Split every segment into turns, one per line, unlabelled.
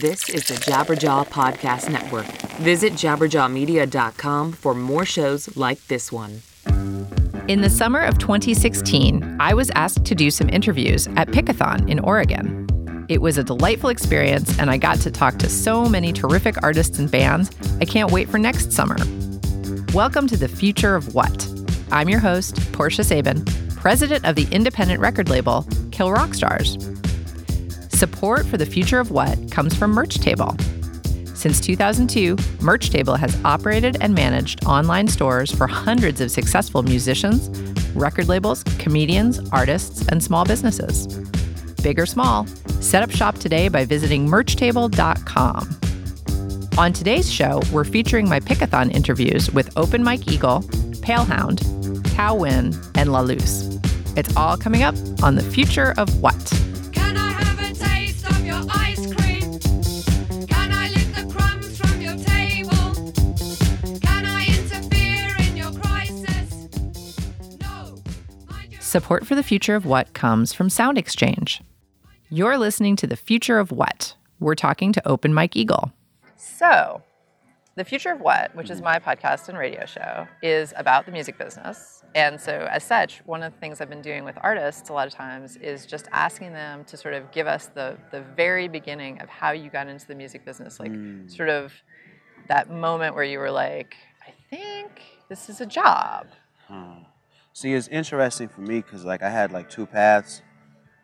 This is the Jabberjaw Podcast Network. Visit jabberjawmedia.com for more shows like this one.
In the summer of 2016, I was asked to do some interviews at Pickathon in Oregon. It was a delightful experience, and I got to talk to so many terrific artists and bands. I can't wait for next summer. Welcome to the future of what? I'm your host, Portia Sabin, president of the independent record label Kill Rock Stars. Support for the future of what comes from Merch Table. Since 2002, Merch Table has operated and managed online stores for hundreds of successful musicians, record labels, comedians, artists, and small businesses. Big or small, set up shop today by visiting merchtable.com. On today's show, we're featuring my Pickathon interviews with Open Mike Eagle, Palehound, Thao Nguyen, and La Luz. It's all coming up on the future of what. Support for the future of what comes from Sound Exchange. You're listening to the future of what. We're talking to Open Mike Eagle. So, the future of what, which is my podcast and radio show, is about the music business. And so, as such, one of the things I've been doing with artists a lot of times is just asking them to sort of give us the the very beginning of how you got into the music business, like hmm. sort of that moment where you were like, I think this is a job.
See, it's interesting for me because like I had like two paths.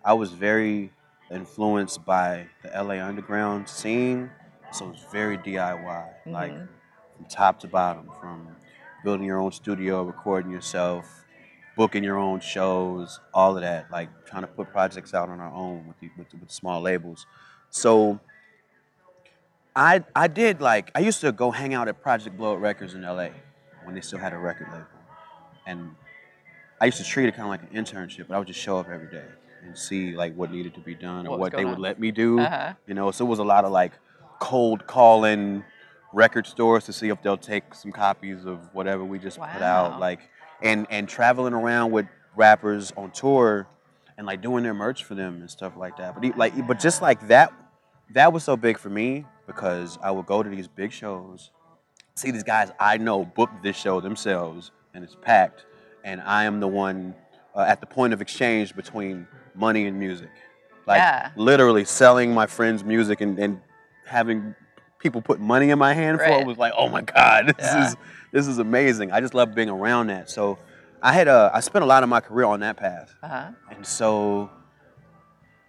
I was very influenced by the LA underground scene, so it was very DIY, like mm-hmm. from top to bottom, from building your own studio, recording yourself, booking your own shows, all of that, like trying to put projects out on our own with the, with, the, with small labels. So I I did like I used to go hang out at Project Blowed Records in LA when they still had a record label, and I used to treat it kind of like an internship, but I would just show up every day and see like what needed to be done or
What
what they
going
would
on.
let me do.
Uh-huh.
You know, so it was a lot of like cold calling record stores to see if they'll take some copies of whatever we just put out, like and and traveling around with rappers on tour and like doing their merch for them and stuff like that. But like but just like that that was so big for me because I would go to these big shows, see these guys I know book this show themselves, and it's packed, and I am the one uh, at the point of exchange between money and music. Like
Yeah.
literally selling my friends' music and, and having people put money in my hand for it was like, oh my God, this
Yeah.
is this is amazing. I just love being around that. So I had a, I spent a lot of my career on that path.
Uh-huh.
And so,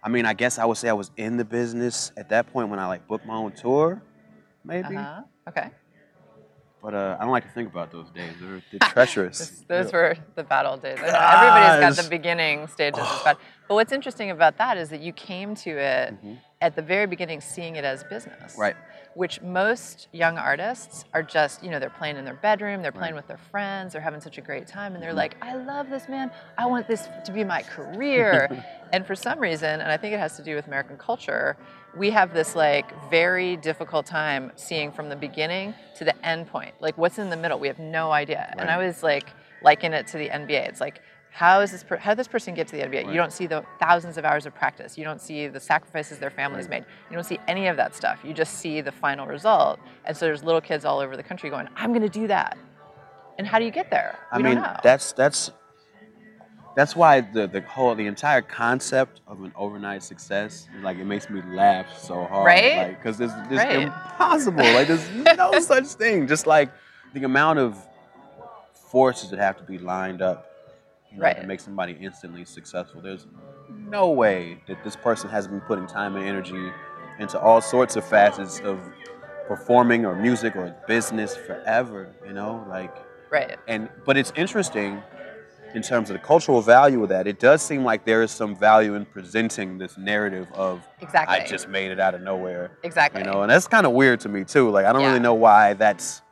I mean, I guess I would say I was in the business at that point when I like booked my own tour, maybe.
Uh-huh. Okay.
But uh, I don't like to think about those days. They're, they're treacherous.
This- those
Yeah.
were the battle days. I know Everybody's got the beginning stages. of bat- But what's interesting about that is that you came to it at the very beginning seeing it as business.
Mm-hmm. Right.
Which most young artists are just, you know, they're playing in their bedroom, they're playing with their friends, they're having such a great time,
Mm-hmm.
and they're like, I love this, man. I want this to be my career. and for some reason, and I think it has to do with American culture, we have this like very difficult time seeing from the beginning to the end point. Like what's in the middle, we have no idea. And I was like liken it to the NBA. It's like how is this per- how did this person get to the NBA? You don't see the thousands of hours of practice. You don't see the sacrifices their families made. You don't see any of that stuff. You just see the final result. And so there's little kids all over the country going, "I'm going to do that." And how do you get there?
I mean,
don't know.
that's that's that's why the the whole the entire concept of an overnight success like it makes me laugh so hard,
Right?
Like because it's, it's
Right.
impossible. Like there's no such thing. Just like the amount of forces that have to be lined up, you know,
Right.
to make somebody instantly successful. There's no way that this person has been putting time and energy into all sorts of facets of performing or music or business forever. You know, like
right.
and but it's interesting in terms of the cultural value of that. It does seem like there is some value in presenting this narrative of
Exactly.
I just made it out of nowhere.
Exactly.
You know, and that's kind of weird to me too. Like I don't
Yeah.
really know why that's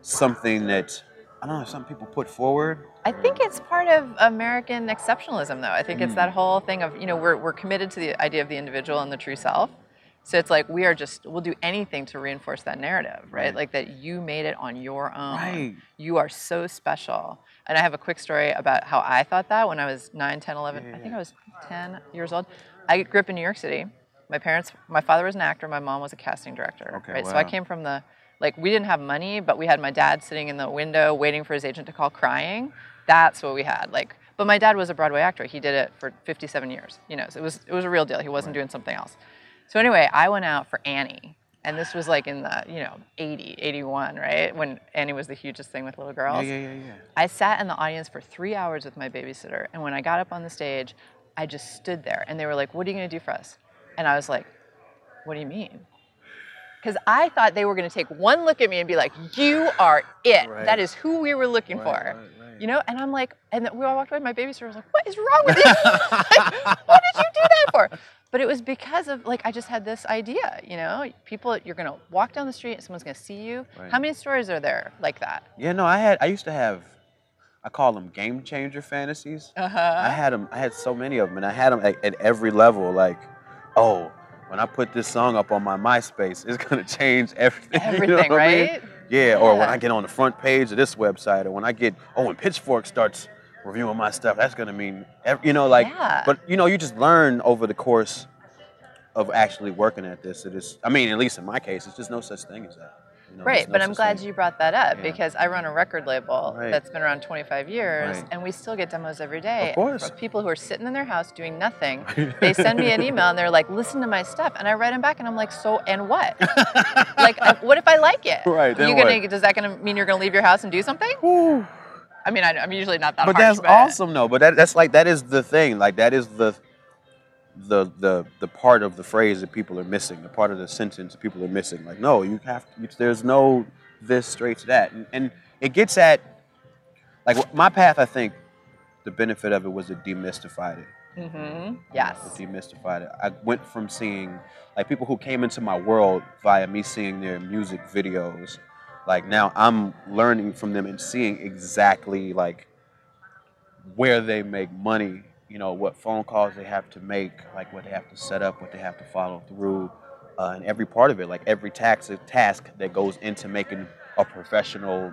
something that I don't know. Some people put forward.
I think it's part of American exceptionalism, though. I think it's
Mm.
that whole thing of, you know, we're, we're committed to the idea of the individual and the true self. So it's like we are just, we'll do anything to reinforce that narrative, right?
Right.
Like that you made it on your own.
Right.
You are so special. And I have a quick story about how I thought that when I was 9, 10, 11. I think I was 10 years old. I grew up in New York City, My parents, my father was an actor, my mom was a casting director.
Okay,
right. So I came from the like we didn't have money, but we had my dad sitting in the window waiting for his agent to call, crying. That's what we had. Like, but my dad was a Broadway actor. He did it for 57 years. You know, so it was it was a real deal. He wasn't doing something else. So anyway, I went out for Annie. And this was like in the, you know, 80, 81, right? When Annie was the hugest thing with little
Yeah,
girls.
yeah, yeah, yeah.
I sat in the audience for three hours with my babysitter, and when I got up on the stage, I just stood there, and they were like, "What are you going to do for us?" And I was like, "What do you mean?" Because I thought they were going to take one look at me and be like, "You are it.
Right.
That is who we were looking
Right,
for."
right, right.
You know, and I'm like, and then we all walked away. My babysitter was like, "What is wrong with you? like, what did you do that for?" But it was because of like I just had this idea. You know, people, you're gonna walk down the street and someone's gonna see you.
Right.
How many stories are there like that?
Yeah, no, I had. I used to have. I call them game changer fantasies.
Uh
I had them. I had so many of them, and I had them at, at every level. Like, oh, when I put this song up on my MySpace, it's gonna change everything. you know
Everything,
what I mean? Yeah, or when I get on the front page of this website, or when I get, oh, when Pitchfork starts reviewing my stuff, that's gonna mean, you know, like,
Yeah.
but you know, you just learn over the course of actually working at this. It is, I mean, at least in my case, it's just no such thing as that. Know,
Right,
no
but I'm glad
thing.
you brought that up
Yeah.
because I run a record label
Right.
that's been around 25 years
Right.
and we still get demos every day.
Of course.
From people who are sitting in their house doing nothing. they send me an email and they're like, listen to my stuff. And I write them back and I'm like, so, and what? like, what if I like it?
Right, then
you gonna,
what?
Does that gonna mean you're gonna leave your house and do something? I mean, I, I'm usually not that
but
harsh,
that's awesome though. But that, that's like that is the thing. Like that is the the the the part of the phrase that people are missing. The part of the sentence that people are missing. Like no, you have to, there's no this straight to that, and, and it gets at like my path. I think the benefit of it was it demystified it.
Mm-hmm. Yes.
It demystified it. I went from seeing like people who came into my world via me seeing their music videos. Like now I'm learning from them and seeing exactly like where they make money, you know, what phone calls they have to make, like what they have to set up, what they have to follow through, uh, and every part of it, like every tax task that goes into making a professional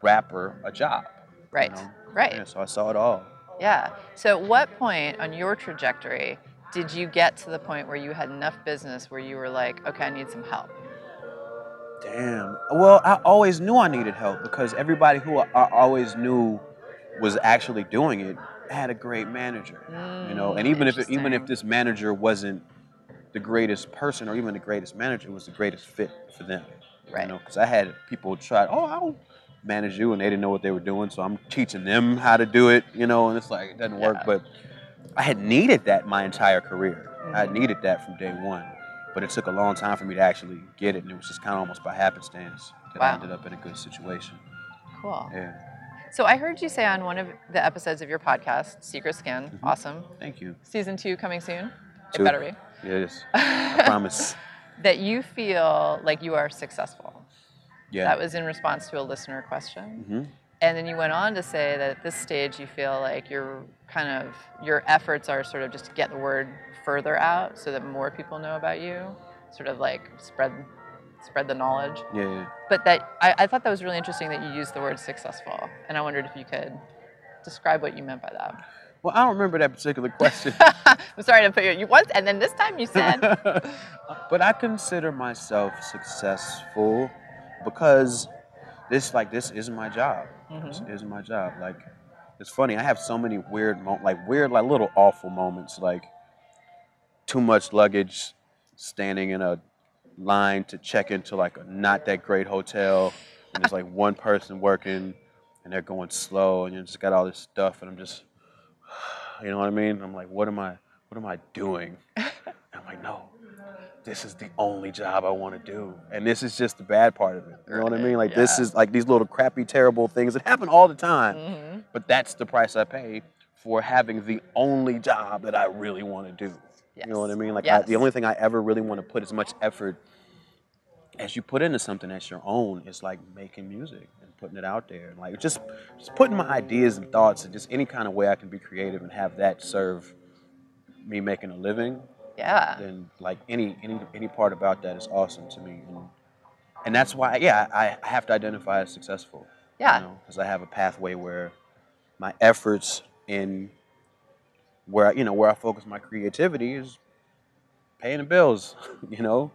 rapper a job. you
Right.
know?
Right.
Yeah, so I saw it all.
Yeah. So, at what point on your trajectory did you get to the point where you had enough business where you were like, okay, I need some help?
Damn. Well, I always knew I needed help because everybody who I always knew was actually doing it had a great manager. you know, and
Mm,
even if even if this manager wasn't the greatest person or even the greatest manager, it was the greatest fit for them.
Right.
You know, because I had people try, oh, I'll manage you, and they didn't know what they were doing, so I'm teaching them how to do it. You know, and it's like it doesn't work.
Yeah.
But I had needed that my entire career. I had
Mhm.
needed that from day one. But it took a long time for me to actually get it, and it was just kind of almost by happenstance that I ended up in a good situation.
Cool.
Yeah.
So, I heard you say on one of the episodes of your podcast, Secret Skin,
Mhm.
awesome,
Thank you.
season two coming soon.
Two.
It better be.
Yes. I promise.
that you feel like you are successful.
Yeah.
That was in response to a listener question.
hmm
And then you went on to say that at this stage you feel like your kind of your efforts are sort of just to get the word further out so that more people know about you, sort of like spread spread the knowledge.
Yeah, yeah.
But that I, I thought that was really interesting that you used the word successful. And I wondered if you could describe what you meant by that.
Well, I don't remember that particular question.
I'm sorry to put you you once and then this time you said
but I consider myself successful because this like this is my job. This
Mhm.
is my job. Like it's funny. I have so many weird mo- like weird like little awful moments like too much luggage standing in a line to check into like a not that great hotel and there's like one person working and they're going slow and you just got all this stuff and I'm just you know what I mean? I'm like what am I what am I doing? I'm like, no, this is the only job I want to do. And this is just the bad part of it. You know what I mean? Like, this is like these little crappy, terrible things that happen all the time.
Mhm.
But that's the price I pay for having the only job that I really want to do. You know what I mean? Like, I, the only thing I ever really want to put as much effort as you put into something that's your own is like making music and putting it out there and like just just putting my ideas and thoughts and just any kind of way I can be creative and have that serve me making a living
Yeah.
then like any any any part about that is awesome to me and and that's why yeah I, I have to identify as successful
Yeah.
because I have a pathway where my efforts in where I- you know where I focus my creativity is paying the bills, you know.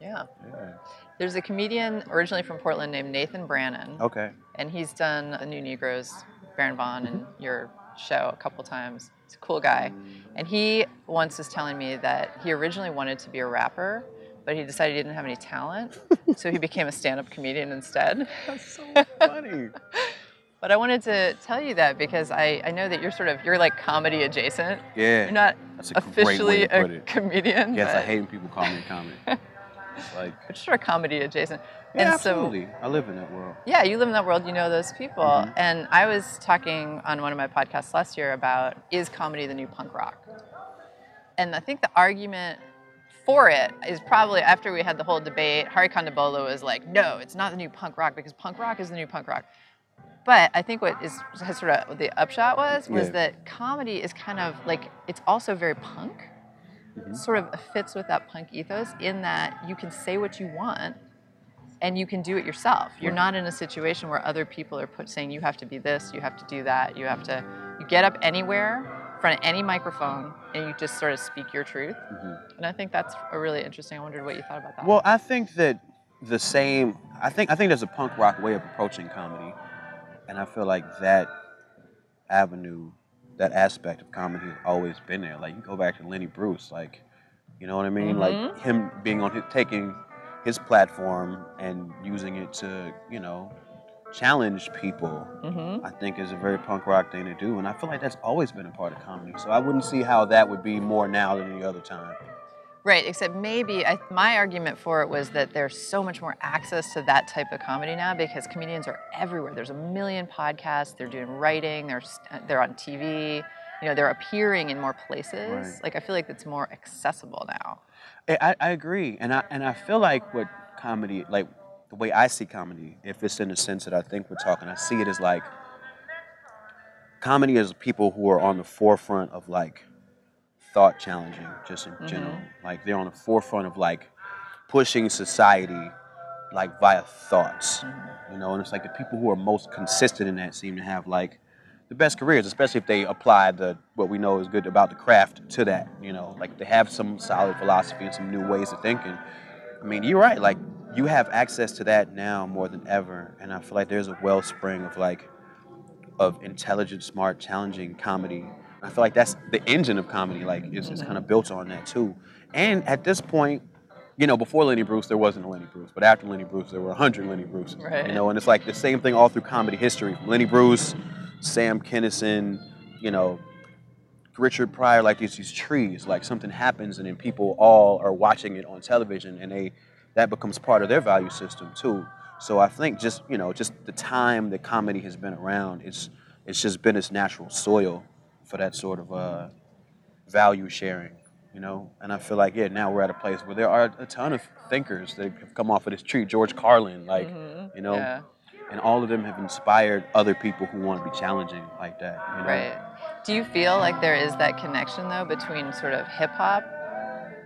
Yeah.
Yeah.
There's a comedian originally from Portland named Nathan Brannon.
Okay.
and he's done the New Negroes, Baron Vaughn, and
Mm-hmm.
your show a couple times. He's a cool guy, and he once was telling me that he originally wanted to be a rapper, but he decided he didn't have any talent, so he became a stand-up comedian instead.
That's so funny.
But I wanted to tell you that because I, I know that you're sort of you're like comedy adjacent.
Yeah.
You're not
That's a great
officially
way to put
a
it.
comedian.
Yes, I hate when people call me a comic. Like,
But you're a comedy adjacent.
yeah,
and so
absolutely. I live in that world.
Yeah, you live in that world, you know those people.
Mhm.
And I was talking on one of my podcasts last year about is comedy the new punk rock? And I think the argument for it is probably after we had the whole debate, Hari Kondabolu was like, no, it's not the new punk rock because punk rock is the new punk rock. But I think what is has sort of the upshot was was
Yeah.
that comedy is kind of like it's also very punk.
Mm-hmm.
Sort of fits with that punk ethos in that you can say what you want and you can do it yourself. You're
Right.
not in a situation where other people are put saying you have to be this, you have to do that, you have to you get up anywhere in front of any microphone and you just sort of speak your truth.
Mhm.
And I think that's a really interesting. I wondered what you thought about that.
Well, I think that the same. I think I think there's a punk rock way of approaching comedy, and I feel like that avenue, that aspect of comedy has always been there. Like you go back to Lenny Bruce, like you know what I mean,
Mhm.
like him being on his, taking his platform and using it to you know challenge people.
hmm
I think is a very punk rock thing to do, and I feel like that's always been a part of comedy. So I wouldn't see how that would be more now than any other time.
Right, except maybe I, my argument for it was that there's so much more access to that type of comedy now because comedians are everywhere. There's a million podcasts. They're doing writing. They're uh, they're on TV. You know, they're appearing in more places.
Right.
Like I feel like it's more accessible now.
I, I I agree, and I and I feel like what comedy, like the way I see comedy, if it's in the sense that I think we're talking, I see it as like comedy is people who are on the forefront of like thought challenging, just in general. Mm-hmm. Like they're on the forefront of like pushing society, like via thoughts, mm-hmm. you know. And it's like the people who are most consistent in that seem to have like the best careers, especially if they apply the what we know is good about the craft to that. You know, like they have some solid philosophy and some new ways of thinking. I mean, you're right. Like you have access to that now more than ever, and I feel like there's a wellspring of like of intelligent, smart, challenging comedy. I feel like that's the engine of comedy. Like it's, is kind of built on that too. And at this point, you know, before Lenny Bruce, there wasn't a Lenny Bruce, but after Lenny Bruce, there were a hundred Lenny Bruces.
Right.
You know, and it's like the same thing all through comedy history. Lenny Bruce, Sam Kinison, you know, Richard Pryor, like these these trees. Like something happens, and then people all are watching it on television, and they that becomes part of their value system too. So I think just you know, just the time that comedy has been around, it's it's just been its natural soil for that sort of uh, value sharing. You know, and I feel like yeah, now we're at a place where there are a ton of thinkers that have come off of this tree. George Carlin, like you know,
Yeah.
and all of them have inspired other people who want to be challenging like that. You know?
Right. Do you feel like there is that connection though between sort of hip hop,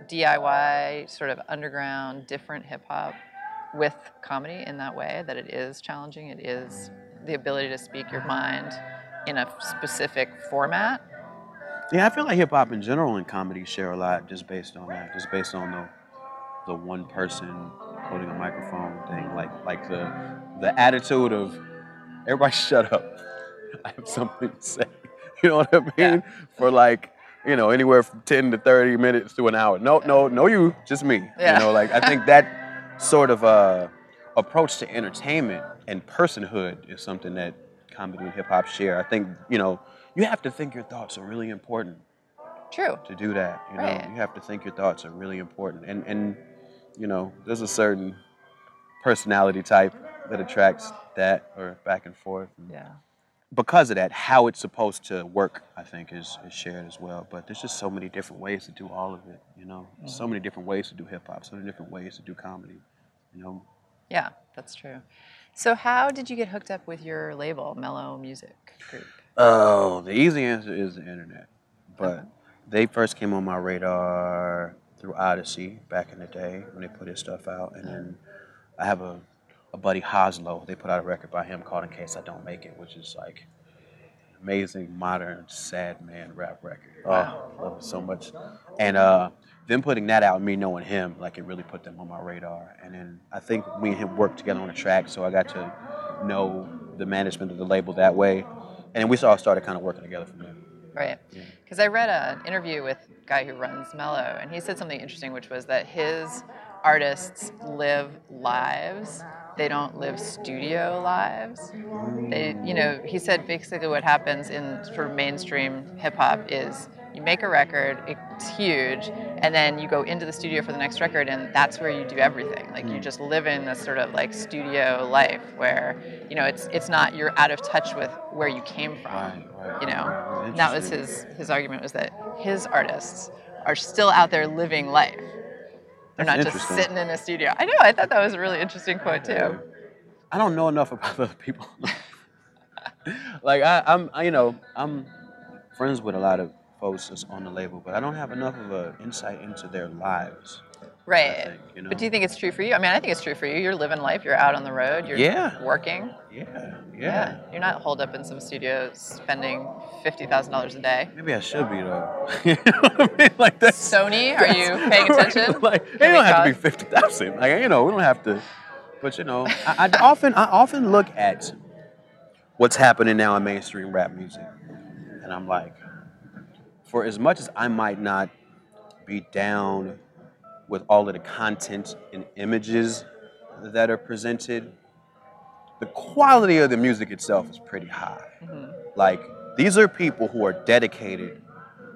DIY, sort of underground, different hip hop, with comedy in that way? That it is challenging. It is the ability to speak your mind in a specific format.
Yeah, I feel like hip hop in general and comedy share a lot just based on that, just based on the the one person holding a microphone thing, like like the the attitude of everybody shut up. I have something to say. You know what I mean?
Yeah.
For like, you know, anywhere from ten to thirty minutes to an hour. No, no, no you, just me.
Yeah.
You know, like I think that sort of uh approach to entertainment and personhood is something that comedy and hip hop share. I think, you know, you have to think your thoughts are really important
True.
to do that. You know, you have to think your thoughts are really important, and and you know, there's a certain personality type that attracts that or back and forth. And
Yeah.
Because of that, how it's supposed to work, I think, is, is shared as well. But there's just so many different ways to do all of it. You know, There's so many different ways to do hip hop, so many different ways to do comedy. You know,
Yeah, that's true. So how did you get hooked up with your label, Mellow Music Group?
Oh, the easy answer is the internet. But they first came on my radar through Oddisee back in the day when they put his stuff out. And then I have a, a buddy, Has-Lo. They put out a record by him called In Case I Don't Make It, which is like amazing, modern, sad man rap record. Oh, I love it so much. And uh, them putting that out, and me knowing him, like it really put them on my radar. And then I think me and him worked together on a track, so I got to know the management of the label that way. And we all started kind of working together from there.
Right. Because I read an interview with a guy who runs Mellow, and he said something interesting, which was that his artists live lives. They don't live studio lives. They, you know, he said basically what happens in sort of mainstream hip hop is you make a record, it's huge, and then you go into the studio for the next record, and that's where you do everything. Like you mm. just live in this sort of like studio life where, you know, it's it's not you're out of touch with where you came from.
Right, right,
You know,
right, right.
that was his his argument was that his artists are still out there living life. They're
That's
not just sitting in a studio. I know. I thought that was a really interesting quote too.
I don't know enough about other people. like I, I'm, I, you know, I'm friends with a lot of folks that's on the label, but I don't have enough of an insight into their lives.
Right.
think, you know?
But do you think it's true for you? I mean, I think it's true for you. You're living life. You're out on the road. You're
Yeah.
working.
Yeah, yeah.
You're not holed up in some studio spending fifty thousand dollars a day.
Maybe I should be though. you know what I mean? Like that's
Sony, are you paying attention?
like it don't have to be fifty thousand. Like you know, we don't have to. But you know, I, I often I often look at what's happening now in mainstream rap music, and I'm like, for as much as I might not be down with all of the content and images that are presented, the quality of the music itself is pretty high. Mm-hmm. Like, these are people who are dedicated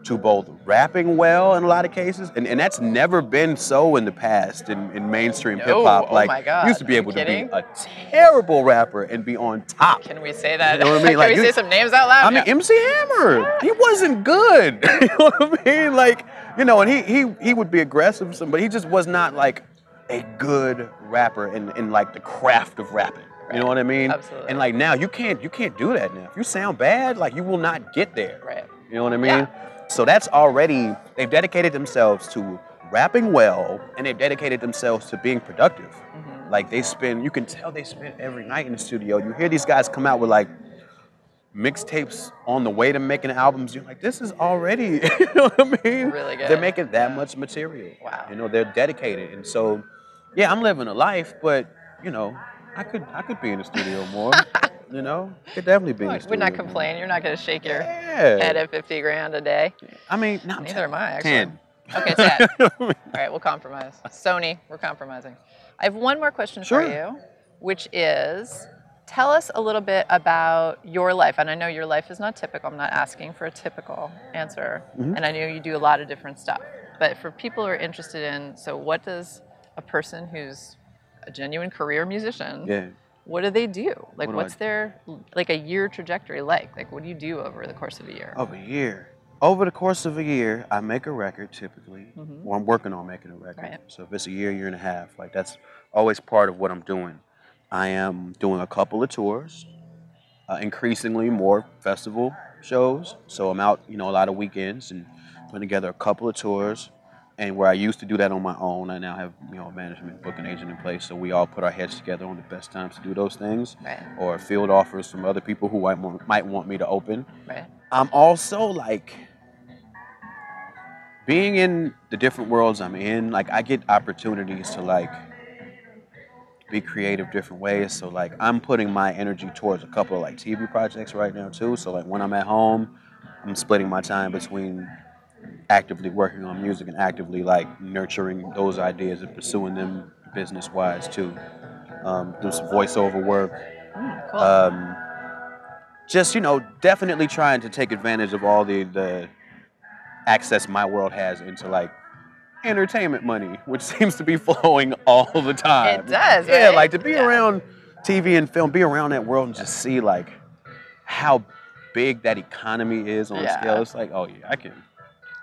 to both rapping well in a lot of cases, and, and that's never been so in the past in, in mainstream
No,
hip hop.
oh
Like,
my God,
you used to be able to be a terrible rapper and be on top.
Can we say that?
You know what I mean?
Can
Like,
we
you-
say some names out loud?
I mean,
Yeah.
MC Hammer, he wasn't good. you know what I mean? Like, you know, and he he he would be aggressive, some- but he just was not like a good rapper in, in like the craft of rapping. You know what I mean?
Absolutely.
And like now, you can't you can't do that now. If you sound bad, like you will not get there.
Right.
You know what I mean?
Yeah.
So that's already they've dedicated themselves to rapping well, and they've dedicated themselves to being productive.
Mm-hmm.
Like they spend, you can tell they spend every night in the studio. You hear these guys come out with like mixtapes on the way to making albums. You're like, this is already, you know what I mean?
Really good.
They're making that much material.
Wow.
You know, they're dedicated, and so, yeah, I'm living a life, but you know, I could I could be in the studio more. you know, could definitely be
Look, we're not complaining. You're not going to shake your
Yeah.
head at 50 grand a day.
I mean, no,
Neither am I, actually.
Ten.
Okay, 10. All right, we'll compromise. Sony, we're compromising. I have one more question
Sure.
for you, which is tell us a little bit about your life. And I know your life is not typical. I'm not asking for a typical answer.
Mm-hmm.
And I know you do a lot of different stuff. But for people who are interested in, so what does a person who's a genuine career musician,
yeah.
What do they do? Like,
What I
what's
do?
their like a year trajectory like? Like, what do you do over the course of a year?
Of a year. Over the course of a year, I make a record typically, or I'm working on making a record.
Right.
So if it's a year, year and a half, like that's always part of what I'm doing. I am doing a couple of tours, uh, increasingly more festival shows. So I'm out, you know, a lot of weekends and putting together a couple of tours. And where I used to do that on my own, I now have, you know, a management booking agent in place. So we all put our heads together on the best times to do those things,
Right.
or field offers from other people who might want, might want me to open.
Right.
I'm also like being in the different worlds I'm in, like I get opportunities to like be creative different ways. So like I'm putting my energy towards a couple of like TV projects right now too. So like when I'm at home, I'm splitting my time between actively working on music and actively like nurturing those ideas and pursuing them business wise too. Um, do some voiceover work.
Cool.
Um, just you know, definitely trying to take advantage of all the the access my world has into like entertainment money, which seems to be flowing all the time.
It does,
Yeah,
right?
like to be
Yeah.
around TV and film, be around that world and just see like how big that economy is on
Yeah.
a scale. It's like, oh yeah, I can.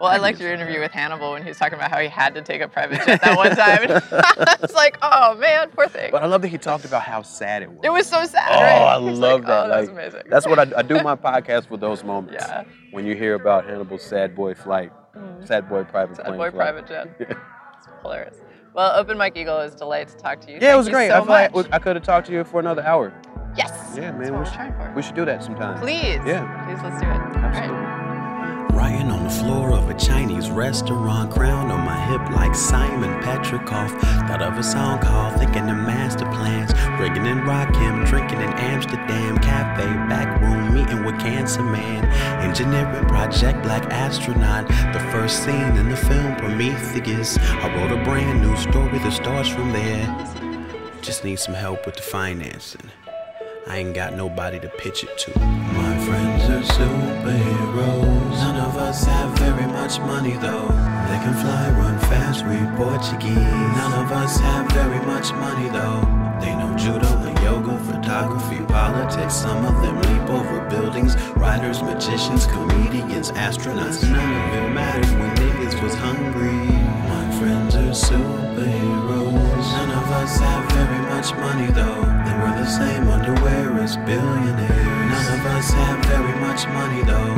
Well, I liked your interview with Hannibal when he was talking about how he had to take a private jet that one time. it's like, oh man, poor thing.
But I love that he talked about how sad it was.
It was so sad,
Oh,
right?
I love
like,
that.
Oh, that's
like,
amazing.
That's what I, I do my podcast for those moments.
Yeah.
When you hear about Hannibal's sad boy flight, mm-hmm. sad boy private jet.
Sad
plane
boy
flight.
private jet. It's hilarious. Well, Open Mike Eagle is a delight to talk to you.
Yeah, it was great.
So
I like. I could have talked to you for another hour.
Yes.
Yeah, man. We should, we should do that sometime.
Please.
Yeah.
Please, let's do it. All right.
Absolutely.
Writing on the floor of a Chinese restaurant, crown on my hip like Simon Petrikov. Thought of a song called Thinking the Master Plans. Rigging and rocking, drinking in Amsterdam cafe, back room, meeting with Cancer Man. Engineering project Black Astronaut. The first scene in the film Prometheus. I wrote a brand new story that starts from there. Just need some help with the financing. I ain't got nobody to pitch it to. Friends are superheroes. None of us have very much money though. They can fly, run fast, read Portuguese. None of us have very much money though. They know judo and yoga, photography, politics. Some of them leap over buildings. Writers, magicians, comedians, astronauts. None of it mattered when niggas was hungry. My friends are superheroes. None of us have very much money though. They wear the same underwear much money though.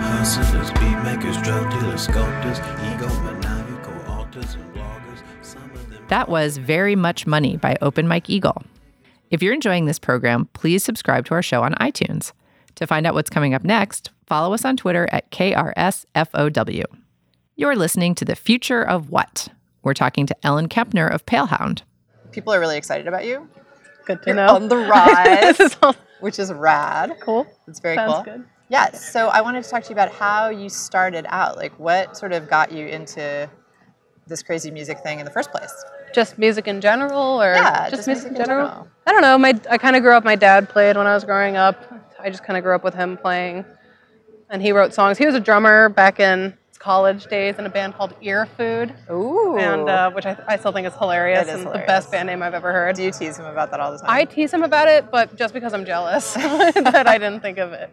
Hustlers, beat makers, drug dealers, sculptors, egomaniacal alters and bloggers. Some of them.
That was Very Much Money by Open Mike Eagle. If you're enjoying this program, please subscribe to our show on iTunes. To find out what's coming up next, follow us on Twitter at KRSFOW. You're listening to The Future of What? We're talking to Ellen Kempner of Palehound.
People are really excited about you.
Good to
You're
know.
on the rise,
this is all
which is rad.
cool.
It's very
Sounds
cool.
good.
Yes. So I wanted to talk to you about how you started out. Like, what sort of got you into this crazy music thing in the first place?
Just music in general, or
Yeah,
just,
just
music,
music
in general?
general.
I don't know. My I kind of grew up. My dad played when I was growing up. I just kind of grew up with him playing, and he wrote songs. He was a drummer back in college days in a band called Ear Food,
Ooh.
and uh, which I, I still think is hilarious
That is
and the best band name I've ever heard.
do you tease him about that all the time?
I tease him about it, but just because I'm jealous that I didn't think of it.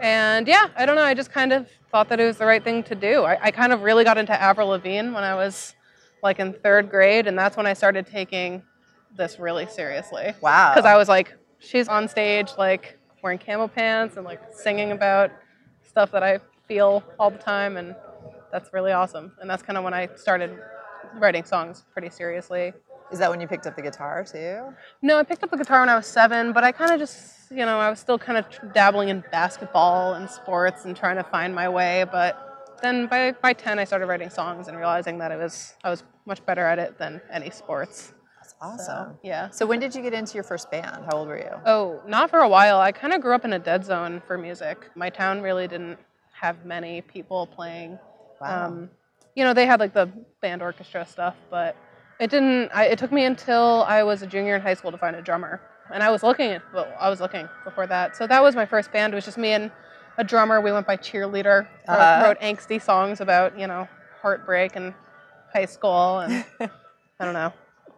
And yeah, I don't know. I just kind of thought that it was the right thing to do. I, I kind of really got into Avril Lavigne when I was like in third grade, and that's when I started taking this really seriously.
Wow.
Because I was like, she's on stage, like wearing camo pants and like singing about stuff that I feel all the time, and that's really awesome. And that's kind of when I started writing songs pretty seriously.
Is that when you picked up the guitar too?
No, I picked up the guitar when I was seven, but I kind of just, you know, I was still kind of dabbling in basketball and sports and trying to find my way. But then by, by 10, I started writing songs and realizing that it was I was much better at it than any sports.
That's awesome.
Yeah.
So when did you get into your first band? How old were you?
Oh, not for a while. I kind of grew up in a dead zone for music. My town really didn't have many people playing.
Wow.
Um, you know, they had like the band orchestra stuff, but it didn't. I, it took me until I was a junior in high school to find a drummer, and I was looking. Well, I was looking before that. So that was my first band. It was just me and a drummer. We went by cheerleader. Wrote,
Uh-huh.
wrote angsty songs about you know heartbreak and high school, and I don't know.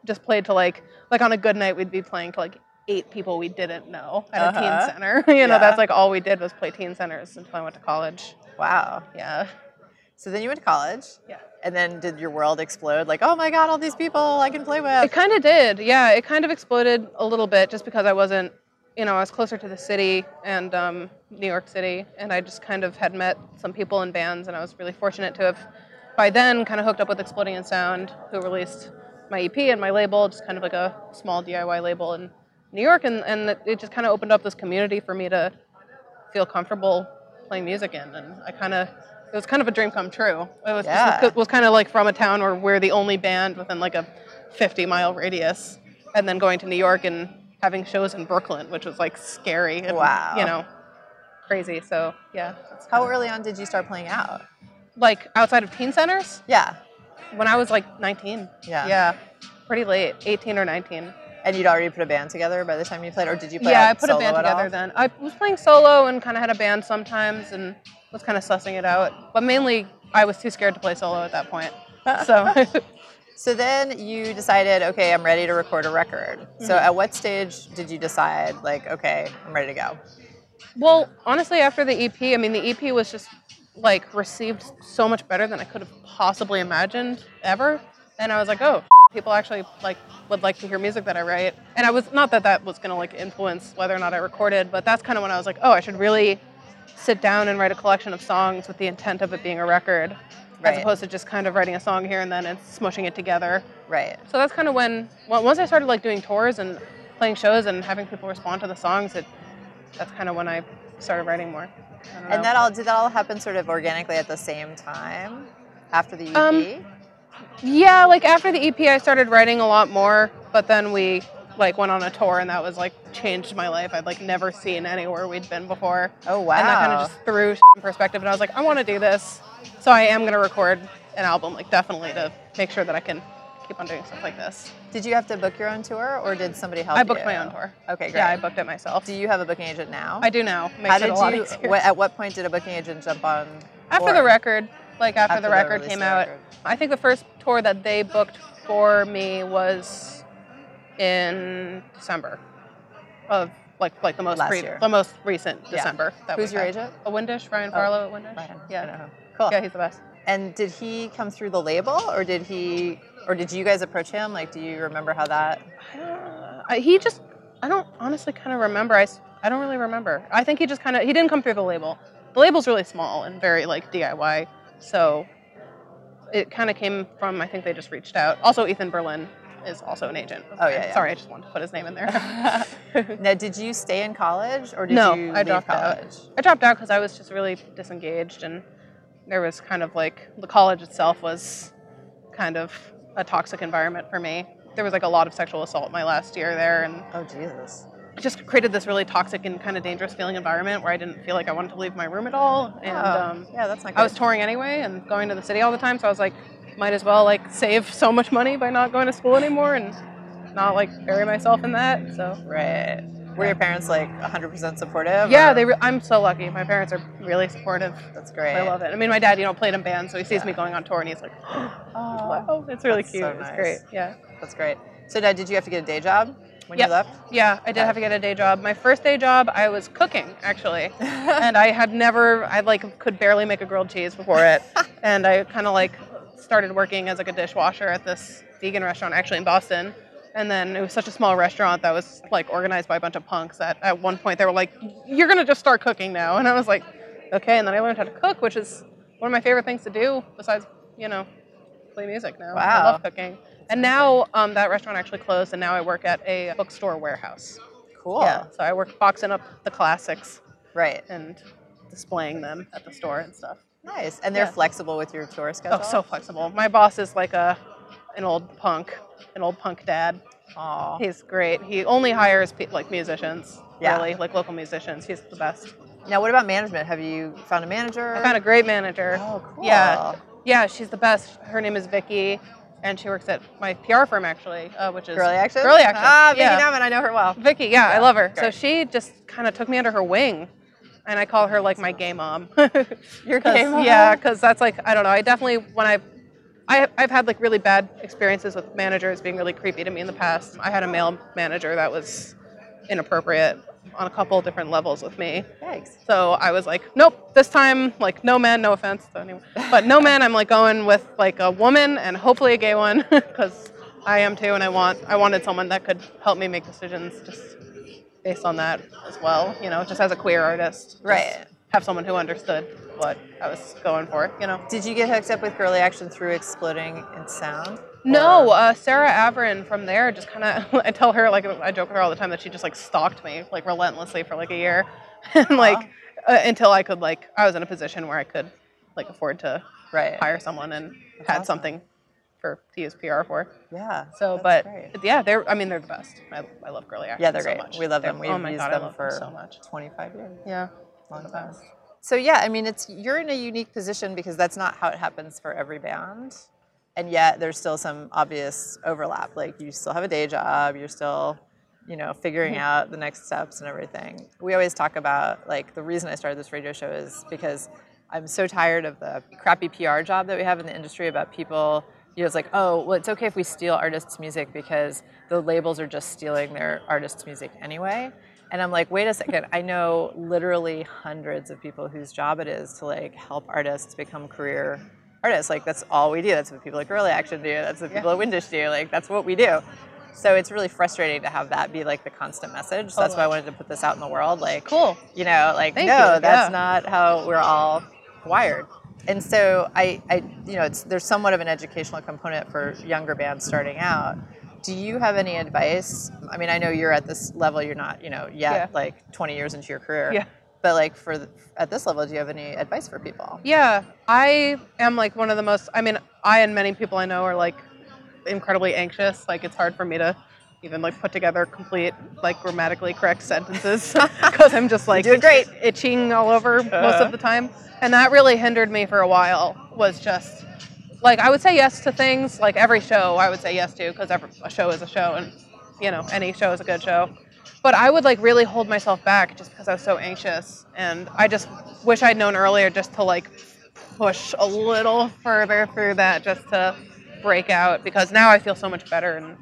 Just played to like like on a good night we'd be playing to like eight people we didn't know at a
Uh-huh.
teen center. you know,
Yeah.
that's like all we did was play teen centers until I went to college.
Wow.
Yeah.
So then you went to college.
Yeah.
And then did your world explode? Like, oh my God, all these people I can play with.
It kind of did. Yeah, it kind of exploded a little bit just because I wasn't, you know, I was closer to the city and um, New York City, and I just kind of had met some people in bands, and I was really fortunate to have, by then, kind of hooked up with Exploding in Sound, who released my EP and my label, just kind of like a small DIY label in New York, and, and it- it just kind of opened up this community for me to feel comfortable playing music in, and I kind of. It was kind of a dream come true. It was,
Yeah.
was kind of like from a town where we're the only band within like a 50 mile radius, and then going to New York and having shows in Brooklyn, which was like scary and
Wow.
you know crazy. So yeah,
How early on did you start playing out?
like outside of teen centers
Yeah.
when I was like 19.
Yeah.
yeah, pretty late, 18 or 19.
And you'd already put a band together by the time you played, or did you play?
yeah, I put a band
at all?
together then. I was playing solo and kind of had a band sometimes and was kind of sussing it out, but mainly I was too scared to play solo at that point. So
So then you decided, okay, I'm ready to record a record.
Mm-hmm.
So at what stage did you decide, like, okay, I'm ready to go?
Well, honestly, after the EP, I mean, the EP was just like received so much better than I could have possibly imagined ever. And I was like, oh, people actually like would like to hear music that I write. And I was not that that was gonna like influence whether or not I recorded, but that's kind of when I was like, oh, I should really sit down and write a collection of songs with the intent of it being a record,
Right.
as opposed to just kind of writing a song here and then and smushing it together.
Right.
So that's kind of when once I started like doing tours and playing shows and having people respond to the songs, it that's kind of when I started writing more. Know.
And that all did that all happen sort of organically at the same time after the EP?
Um, Yeah, like after the EP, I started writing a lot more, but then we like went on a tour, and that was like changed my life. I'd like never seen anywhere we'd been before.
oh wow.
And that kind of just threw in perspective, and I was like, I want to do this, so I am gonna record an album, like definitely to make sure that I can keep on doing stuff like this.
did you have to book your own tour or did somebody help you?
I booked
you?
my own tour.
Okay, great.
Yeah, I booked it myself.
do you have a booking agent now?
I do now. Makes
How did you? What, at what point did a booking agent jump on?
after the record, like after,
After
the record came
the
out. I think the first tour that they booked for me was in December of like like the most
Last
pre-
year.
the most recent
Yeah.
December. That
Who's your
had.
agent?
A Windish, Ryan
Oh,
Farlow at Windish.
Ryan, I
Yeah,
know. Cool.
yeah, he's the best.
And did he come through the label, or did he, or did you guys approach him? Like, do you remember how that?
Uh, I- he just I don't honestly kind of remember. I, I don't really remember. I think he just kind of he didn't come through the label. The label's really small and very like DIY, so it kind of came from I think they just reached out. Also, Ethan Berlin is also an agent.
Oh, yeah, yeah.
Sorry, I just wanted to put his name in there.
Now, did you stay in college, or did
no,
you
I dropped
college?
out. I dropped out because I was just really disengaged, and there was kind of like the college itself was kind of a toxic environment for me. There was like a lot of sexual assault my last year there, and
Oh Jesus.
it just created this really toxic and kind of dangerous feeling environment where I didn't feel like I wanted to leave my room at all. And
Oh,
um,
yeah, that's not good.
I was touring anyway and going to the city all the time, so I was like, might as well like save so much money by not going to school anymore and not like bury myself in that. So
right. Were your parents like 100% supportive?
yeah,
or-
they. Re- I'm so lucky. My parents are really supportive.
That's great.
I love it. I mean, my dad, you know, played in bands, so he sees me going on tour and he's like,
Oh,
wow, it's really
That's
cute.
so
It's great. Yeah.
That's great. So, Dad, did you have to get a day job when
Yep.
you left?
Yeah, I did have to get a day job. My first day job, I was cooking actually, and I had never, I like could barely make a grilled cheese before it, and I kind of like started working as like a dishwasher at this vegan restaurant actually in Boston, and then it was such a small restaurant that was like organized by a bunch of punks that at one point they were like, "You're gonna just start cooking now," and I was like, "Okay," and then I learned how to cook, which is one of my favorite things to do besides you know play music now. I
Wow.
love cooking. And now um, that restaurant actually closed, and now I work at a bookstore warehouse.
Cool.
Yeah, so I work boxing up the classics
Right.
and displaying them at the store and stuff.
Nice. And they're
Yeah.
flexible with your tour schedule?
Oh, so flexible. My boss is like a an old punk, an old punk dad.
Aw.
He's great. He only hires pe- like musicians,
Yeah.
really, like local musicians. He's the best.
Now, what about management? Have you found a manager?
I found a great manager.
Oh, cool.
Yeah, yeah, she's the best. Her name is Vicky, and she works at my PR firm actually, uh, which is
Girlie Action?
Girlie Action.
Ah, Vicky
yeah.
Nauman, I know her well.
Vicky, yeah, I love her. So she just kind of took me under her wing, and I call her like my gay mom.
Your gay mom?
Yeah, because that's like I don't know. I definitely when I, I I've had like really bad experiences with managers being really creepy to me in the past. I had a male manager that was inappropriate on a couple different levels with me.
Thanks.
So I was like, nope, this time, like, no man, no offense to anyone, but no man. I'm like going with like a woman and hopefully a gay one because I am too, and I want I wanted someone that could help me make decisions just based on that as well. You know, just as a queer artist,
Right.
Have someone who understood what I was going for. You know.
Did you get hooked up with Girlie Action through Exploding in Sound?
No, uh, Sarah Avrin from there just kind of. I tell her like I joke with her all the time that she just like stalked me like relentlessly for like a year, and like uh, until I could like I was in a position where I could like afford to
right.
hire someone and had
awesome.
something for to use PR for.
Yeah.
So, but
great.
yeah, they're I mean they're the best. I, I love Girlie Action.
yeah, they're
so
great.
much.
We love
They're-
them. We've
oh
used
God,
them for
so much.
25 years.
Yeah,
Long time. So yeah, I mean, it's you're in a unique position because that's not how it happens for every band, and yet there's still some obvious overlap. Like you still have a day job, you're still, you know, figuring mm-hmm. out the next steps and everything. We always talk about like the reason I started this radio show is because I'm so tired of the crappy PR job that we have in the industry about people. You know, it's like, oh, well, it's okay if we steal artists' music because the labels are just stealing their artists' music anyway. And I'm like, wait a second. I know literally hundreds of people whose job it is to like help artists become career artists. Like that's all we do. That's what people at Girlie Action do. That's what people at Windish do. Like that's what we do. So it's really frustrating to have that be like the constant message. So that's why I wanted to put this out in the world. Like,
Cool.
you know, like
Thank
no,
you,
that's
yeah.
not how we're all wired. And so I, I you know, it's there's somewhat of an educational component for younger bands starting out Do you have any advice? I mean, I know you're at this level. You're not, you know, yet
Yeah.
like 20 years into your career.
Yeah.
But like for the, at this level, do you have any advice for people?
Yeah, I am like one of the most. I mean, I and many people I know are like incredibly anxious. Like it's hard for me to even like put together complete like grammatically correct sentences because I'm just like
great.
itching all over most
Uh-huh.
of the time, and that really hindered me for a while. Was just like I would say yes to things like every show I would say yes to because every a show is a show and you know any show is a good show. But I would like really hold myself back just because I was so anxious, and I just wish I'd known earlier just to like push a little further through that just to break out because now I feel so much better and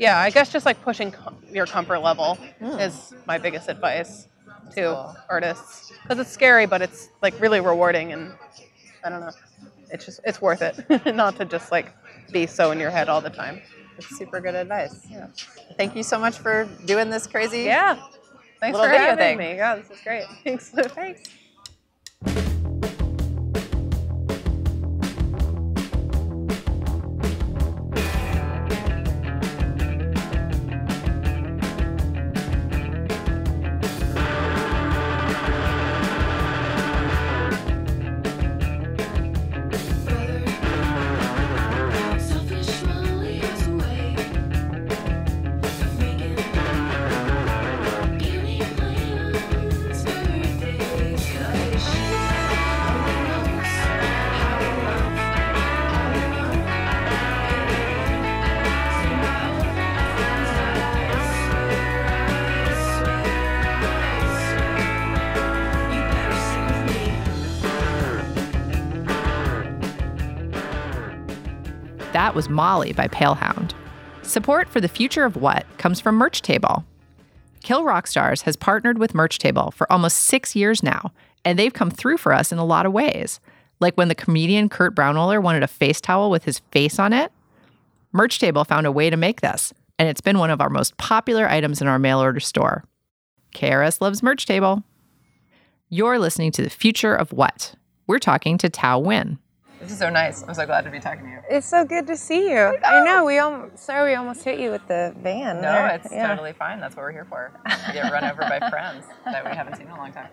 yeah, I guess just like pushing com- your comfort level hmm. is my biggest advice to
cool.
artists because it's scary but it's like really rewarding and I don't know, it's just it's worth it not to just like be so in your head all the time.
It's super good advice. Yeah. Thank you so much for doing this crazy.
Yeah, thanks for
video
having
thing.
me. Yeah, this is great. Thanks. Thanks.
That was Molly by Palehound. Support for the future of what comes from Merch Table. Kill Rock Stars has partnered with Merch Table for almost six years now, and they've come through for us in a lot of ways. Like when the comedian Kurt Braunohler wanted a face towel with his face on it. Merch Table found a way to make this, and it's been one of our most popular items in our mail order store. KRS loves Merch Table. You're listening to the future of what? We're talking to Thao Nguyen.
This is so nice. I'm so glad to be talking to you.
It's so good to see you. I know we all sorry we almost hit you with the van.
No,
there.
it's
Yeah.
totally fine. That's what we're here for. We get run over by friends that we haven't seen in a long time.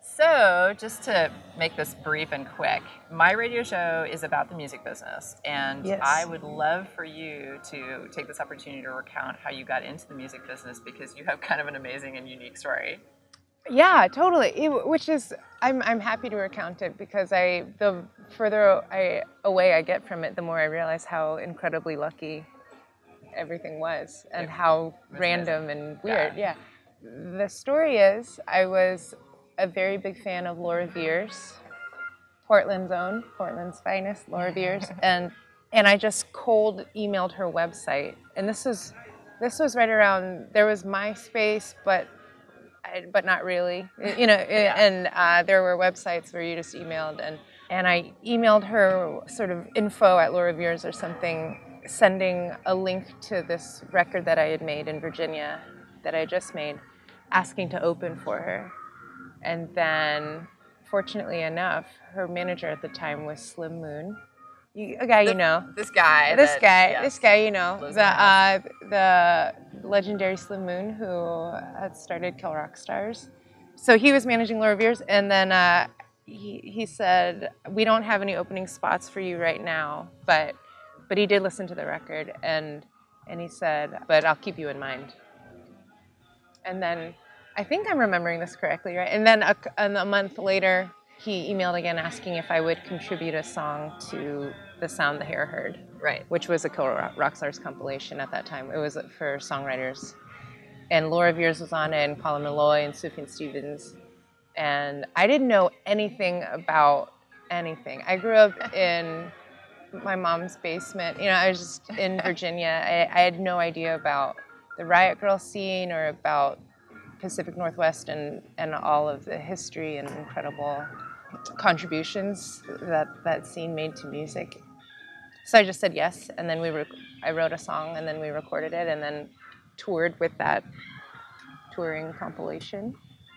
So, just to make this brief and quick, my radio show is about the music business, and
Yes.
I would love for you to take this opportunity to recount how you got into the music business because you have kind of an amazing and unique story.
Yeah, totally. It- which is I'm I'm happy to recount it because I the further I away I get from it, the more I realize how incredibly lucky everything was and how
was
random and weird. Yeah. The story is I was a very big fan of Laura Veirs, Portland's own, Portland's finest, Laura Veirs, and and I just cold emailed her website. And this was this was right around there was MySpace, but but not really. You know, and uh, there were websites where you just emailed and and I emailed her sort of info at Laura Veirs or something, sending a link to this record that I had made in Virginia that I just made, asking to open for her. And then, fortunately enough, her manager at the time was Slim Moon, you, a guy you know.
This guy.
This
that-
guy,
yes.
this guy, you know, the uh, the legendary Slim Moon who had started Kill Rock Stars. So he was managing Laura Veirs, and then uh, he he said, "We don't have any opening spots for you right now, but but he did listen to the record, and and he said, but I'll keep you in mind." And then I think I'm remembering this correctly, right? And then a, and a month later, he emailed again asking if I would contribute a song to the Sound the Hare Heard
Right.
which was a Kill Rock, Stars compilation at that time. It was for songwriters. And Laura Veirs was on it, and Colin Meloy, and Sufjan Stevens. And I didn't know anything about anything. I grew up in my mom's basement. You know, I was just in Virginia. I, I had no idea about the Riot Grrrl scene or about Pacific Northwest and, and all of the history and incredible contributions that that scene made to music. So I just said yes, and then we rec- I wrote a song, and then we recorded it, and then toured with that touring compilation,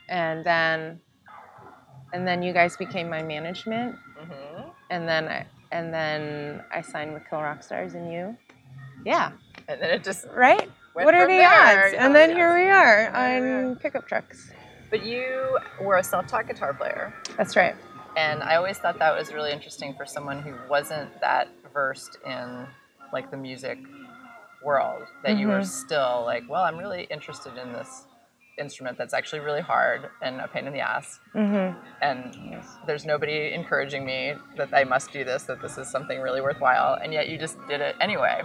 and then and then you guys became my management,
Mm-hmm.
and then I and then I signed with Kill Rock Stars and you, yeah,
And then it just
right? What are the
there,
odds?
yeah,
and then here we are on pickup trucks.
But you were a self-taught guitar player,
That's right.
And I always thought that was really interesting for someone who wasn't that versed in like the music world. That you were still like, well, I'm really interested in this instrument that's actually really hard and a pain in the ass. Mm-hmm. And there's nobody encouraging me that I must do this, that this is something really worthwhile, and yet you just did it anyway.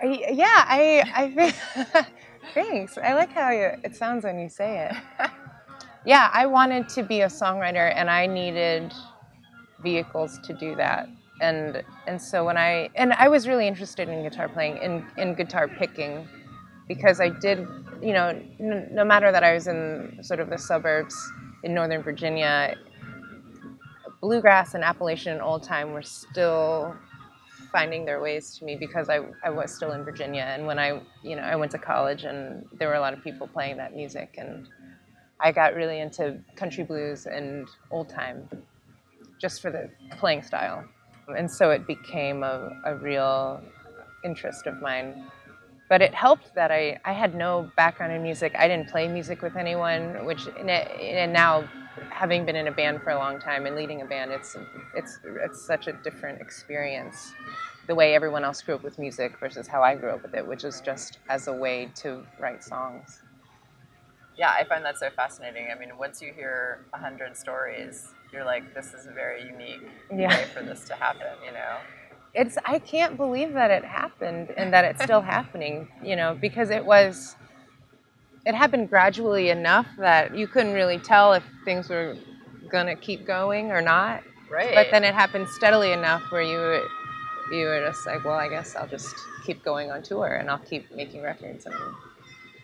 I, yeah, I I think thanks. I like how you, it sounds when you say it. Yeah, I wanted to be a songwriter, and I needed vehicles to do that. And and so when I and I was really interested in guitar playing, in in guitar picking, because I did, you know, n- no matter that I was in sort of the suburbs in Northern Virginia, bluegrass and Appalachian and old time were still finding their ways to me because I, I was still in Virginia and when I you know I went to college and there were a lot of people playing that music and I got really into country blues and old time just for the playing style. And so it became a, a real interest of mine. But it helped that I, I had no background in music. I didn't play music with anyone which and, now having been in a band for a long time and leading a band it's it's it's such a different experience the way everyone else grew up with music versus how I grew up with it which is just as a way to write songs
Yeah, I find that so fascinating. I mean, once you hear a hundred stories, you're like, this is a very unique
Yeah.
way for this to happen, you know?
it's I can't believe that it happened and that it's still happening, you know, because it was it happened gradually enough that you couldn't really tell if things were gonna keep going or not.
Right.
But then it happened steadily enough where you were, you were just like, well, I guess I'll just keep going on tour and I'll keep making records and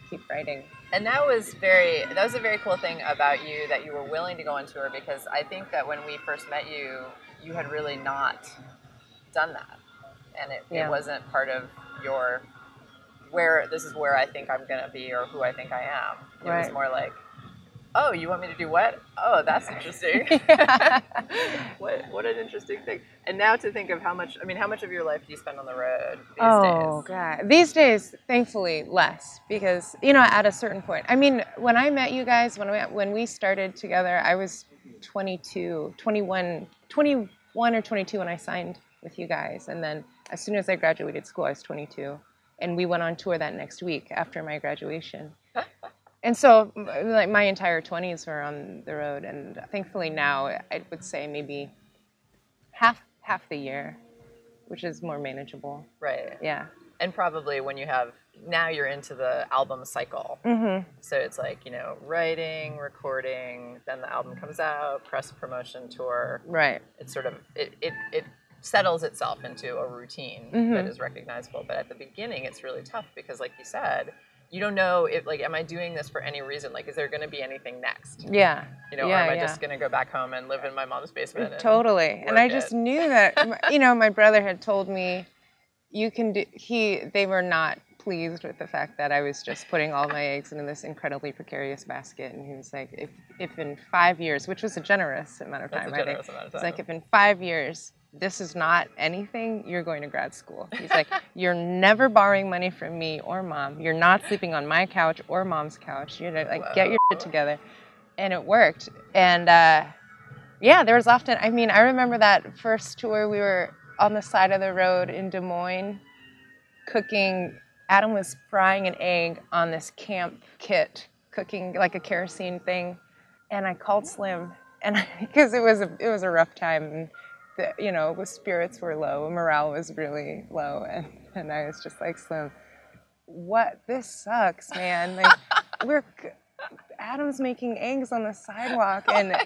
keep writing.
And that was very that was a very cool thing about you that you were willing to go on tour because I think that when we first met you, you had really not done that. And it,
Yeah.
it wasn't part of your where this is where I think I'm gonna be or who I think I am. It was more like, Oh, you want me to do what? Oh, that's interesting. what what an interesting thing. And now to think of how much I mean, how much of your life do you spend on the road these
oh
days?
god these days thankfully less because you know at a certain point i mean when i met you guys when we when we started together i was 22 21 21 or 22 when i signed with you guys and then as soon as i graduated school i was 22 and we went on tour that next week after my graduation and so like my entire 20s were on the road and thankfully now i would say maybe half half the year which is more manageable
Right.
yeah
and probably when you have now you're into the album cycle
Mm-hmm.
so it's like you know writing recording then the album comes out press promotion tour
Right.
it's sort of it, it, it settles itself into a routine
Mm-hmm.
that is recognizable but at the beginning it's really tough because like you said you don't know if like am i doing this for any reason like is there going to be anything next
Yeah.
you know
yeah,
or am i
yeah.
just going to go back home and live in my mom's basement and
Totally. And I just knew that you know, my brother had told me you can do he they were not pleased with the fact that I was just putting all my eggs into this incredibly precarious basket and he was like if if in 5 years, which was a generous amount of
That's
time,
a
I think.
generous amount of time.
It's like if in 5 years this is not anything, you're going to grad school. He's like, you're never borrowing money from me or mom. You're not sleeping on my couch or mom's couch. You're like, get your shit together. And it worked. And uh, yeah, there was often, I mean, I remember that first tour, we were on the side of the road in Des Moines cooking. Adam was frying an egg on this camp kit, cooking like a kerosene thing. And I called Slim, and because it was a, it was a rough time, and the, you know, the spirits were low, morale was really low, and, and I was just like, Slim, what? This sucks, man. Like, we're Adam's making eggs on the sidewalk, and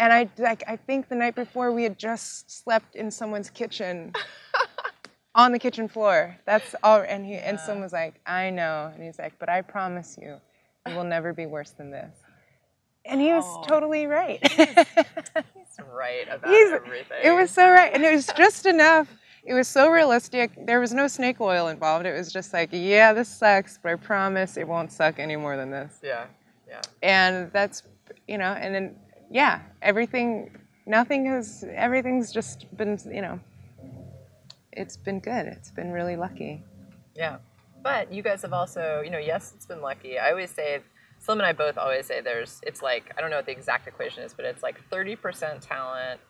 and I like I think the night before we had just slept in someone's kitchen. on the kitchen floor. That's all. And he and someone was like, "I know," and he's like, "But I promise you, it will never be worse than this." And he was totally right.
Right about
He's-
everything
it was so right, and it was just enough. It was so realistic. There was no snake oil involved. It was just like, "Yeah, this sucks, but I promise it won't suck any more than this."
yeah yeah
and that's you know and then yeah everything nothing has everything's just been you know it's been good it's been really lucky
Yeah. But you guys have also, you know, yes, it's been lucky. I always say, Slim and I both always say there's, it's like, I don't know what the exact equation is, but it's like 30% talent,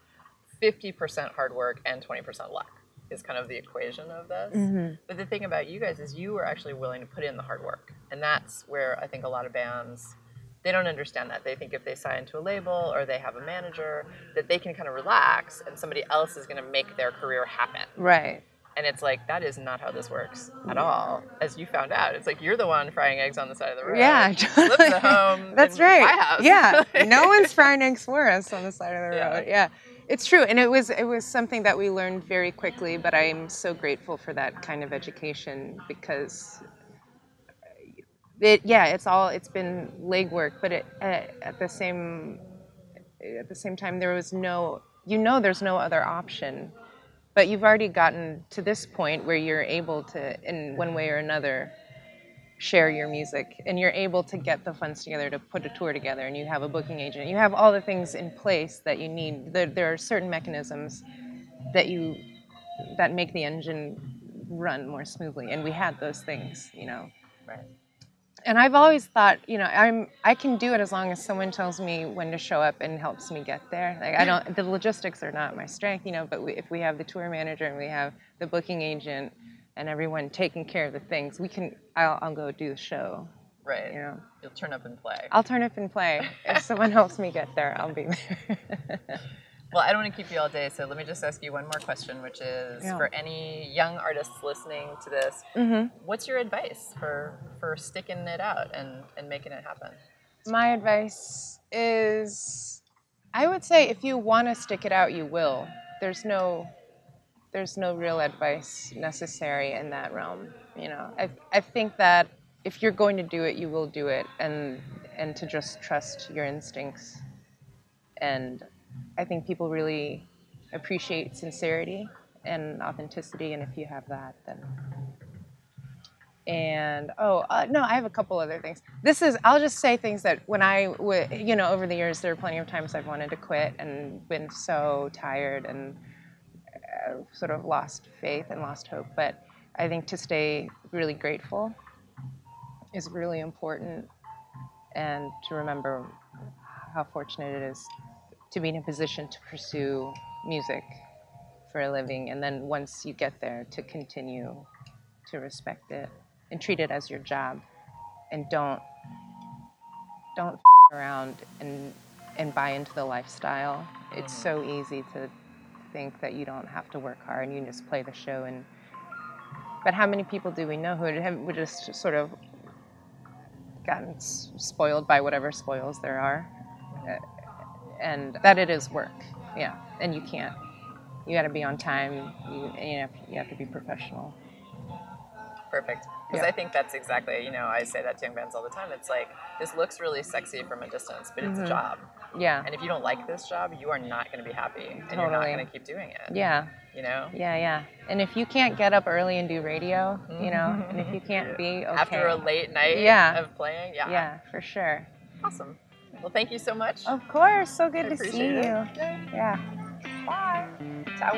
50% hard work, and 20% luck is kind of the equation of this. Mm-hmm. But the thing about you guys is you were actually willing to put in the hard work. And that's where I think a lot of bands, they don't understand that. They think if they sign to a label or they have a manager, that they can kind of relax and somebody else is going to make their career happen.
Right.
And it's like that is not how this works at all. As you found out, it's like you're the one frying eggs on the side of the road.
Yeah,
home.
That's right. Yeah, no one's frying eggs for us on the side of the
Yeah.
road. Yeah, it's true, and it was it was something that we learned very quickly. But I'm so grateful for that kind of education because it yeah, it's all it's been legwork, but it, at, at the same at the same time there was no you know there's no other option but you've already gotten to this point where you're able to in one way or another share your music and you're able to get the funds together to put a tour together and you have a booking agent. You have all the things in place that you need. There, there are certain mechanisms that you that make the engine run more smoothly and we had those things you know.
Right.
And I've always thought, you know, I'm I can do it as long as someone tells me when to show up and helps me get there. Like I don't, the logistics are not my strength, you know. But we, if we have the tour manager and we have the booking agent and everyone taking care of the things, we can. I'll, I'll go do the show.
Right.
You know,
You'll turn up and play.
I'll turn up and play. If someone helps me get there, I'll be there.
Well, I don't want to keep you all day, so let me just ask you one more question, which is
Yeah.
for any young artists listening to this,
Mm-hmm.
what's your advice for for sticking it out and, and making it happen?
My advice is I would say if you want to stick it out, you will. There's no there's no real advice necessary in that realm, you know. I I think that if you're going to do it, you will do it and and to just trust your instincts. And I think people really appreciate sincerity and authenticity and if you have that then. And oh uh, no i have a couple other things. This is i'll just say things that when i you know over the years there are plenty of times i've wanted to quit and been so tired and uh, sort of lost faith and lost hope. But i think to stay really grateful is really important and to remember how fortunate it is to be in a position to pursue music for a living and then once you get there to continue to respect it and treat it as your job. And don't don't f- around and and buy into the lifestyle. It's so easy to think that you don't have to work hard and you just play the show and but how many people do we know who have who just sort of gotten s- spoiled by whatever spoils there are? Uh, and that it is work yeah and you can't you got to be on time you, you, have, you have to be professional
Perfect. Because
Yeah.
I think that's exactly, you know, I say that to young bands all the time. It's like, this looks really sexy from a distance, but it's a mm-hmm. job.
yeah
And if you don't like this job, you are not going to be happy. And you're not going to keep doing it.
yeah
You know?
Yeah, yeah. And if you can't get up early and do radio, you know, and if you can't be okay.
After a late night
Yeah.
of playing. Yeah.
Yeah, for sure.
Awesome. Well, thank you so much.
Of course. So good
I
to see
appreciate
you.
it.
Yeah.
Bye. Ciao.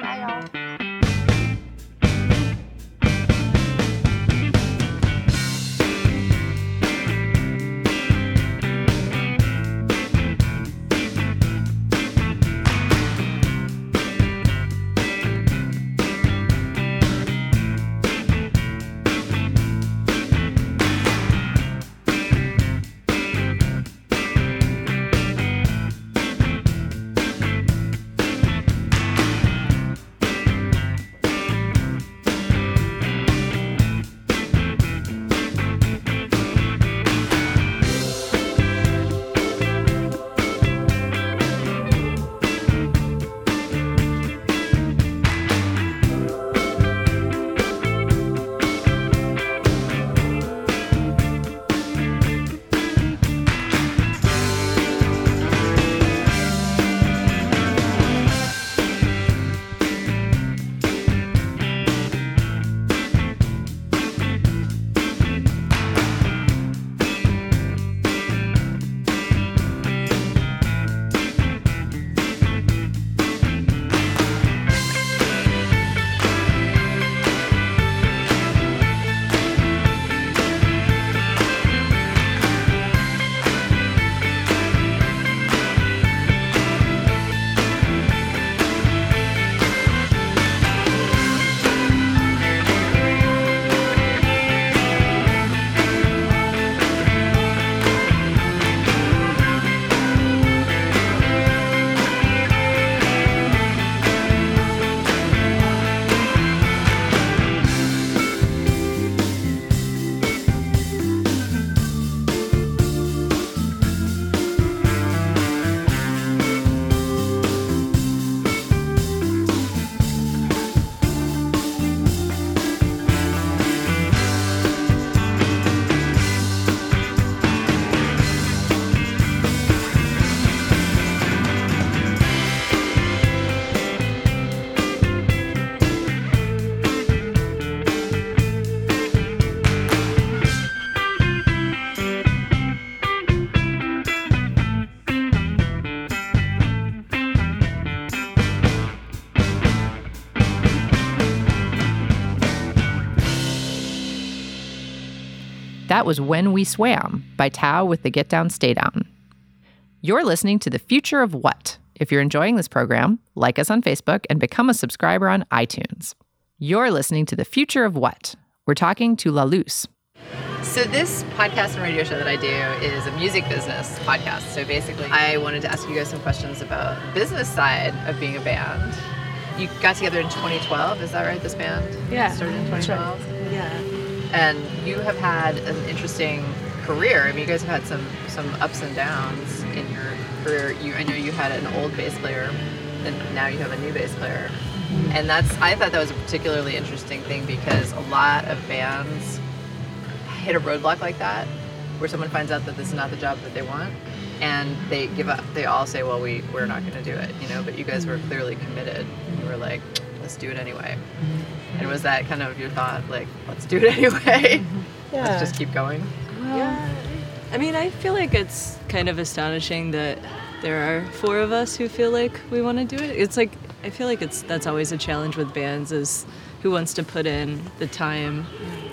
Bye, y'all.
That was When We Swam by Thao with the Get Down Stay Down. You're listening to The Future of What. If you're enjoying this program, like us on Facebook and become a subscriber on iTunes. You're listening to The Future of What. We're talking to La Luz.
So this podcast and radio show that I do is a music business podcast. So basically, I wanted to ask you guys some questions about the business side of being a band. You got together in 2012, is that right? This band
Yeah,
started in
that's right.
2012,
Yeah.
And you have had an interesting career. I mean, you guys have had some some ups and downs in your career. You, I know you had an old bass player, and now you have a new bass player. And that's I thought that was a particularly interesting thing because a lot of bands hit a roadblock like that where someone finds out that this is not the job that they want and they give up they all say well we we're not going to do it you know but you guys were clearly committed you were like let's do it anyway and was that kind of your thought like let's do it anyway
Yeah.
let's just keep going
Yeah. I mean, I feel like it's kind of astonishing that there are four of us who feel like we want to do it. It's like I feel like it's that's always a challenge with bands is who wants to put in the time,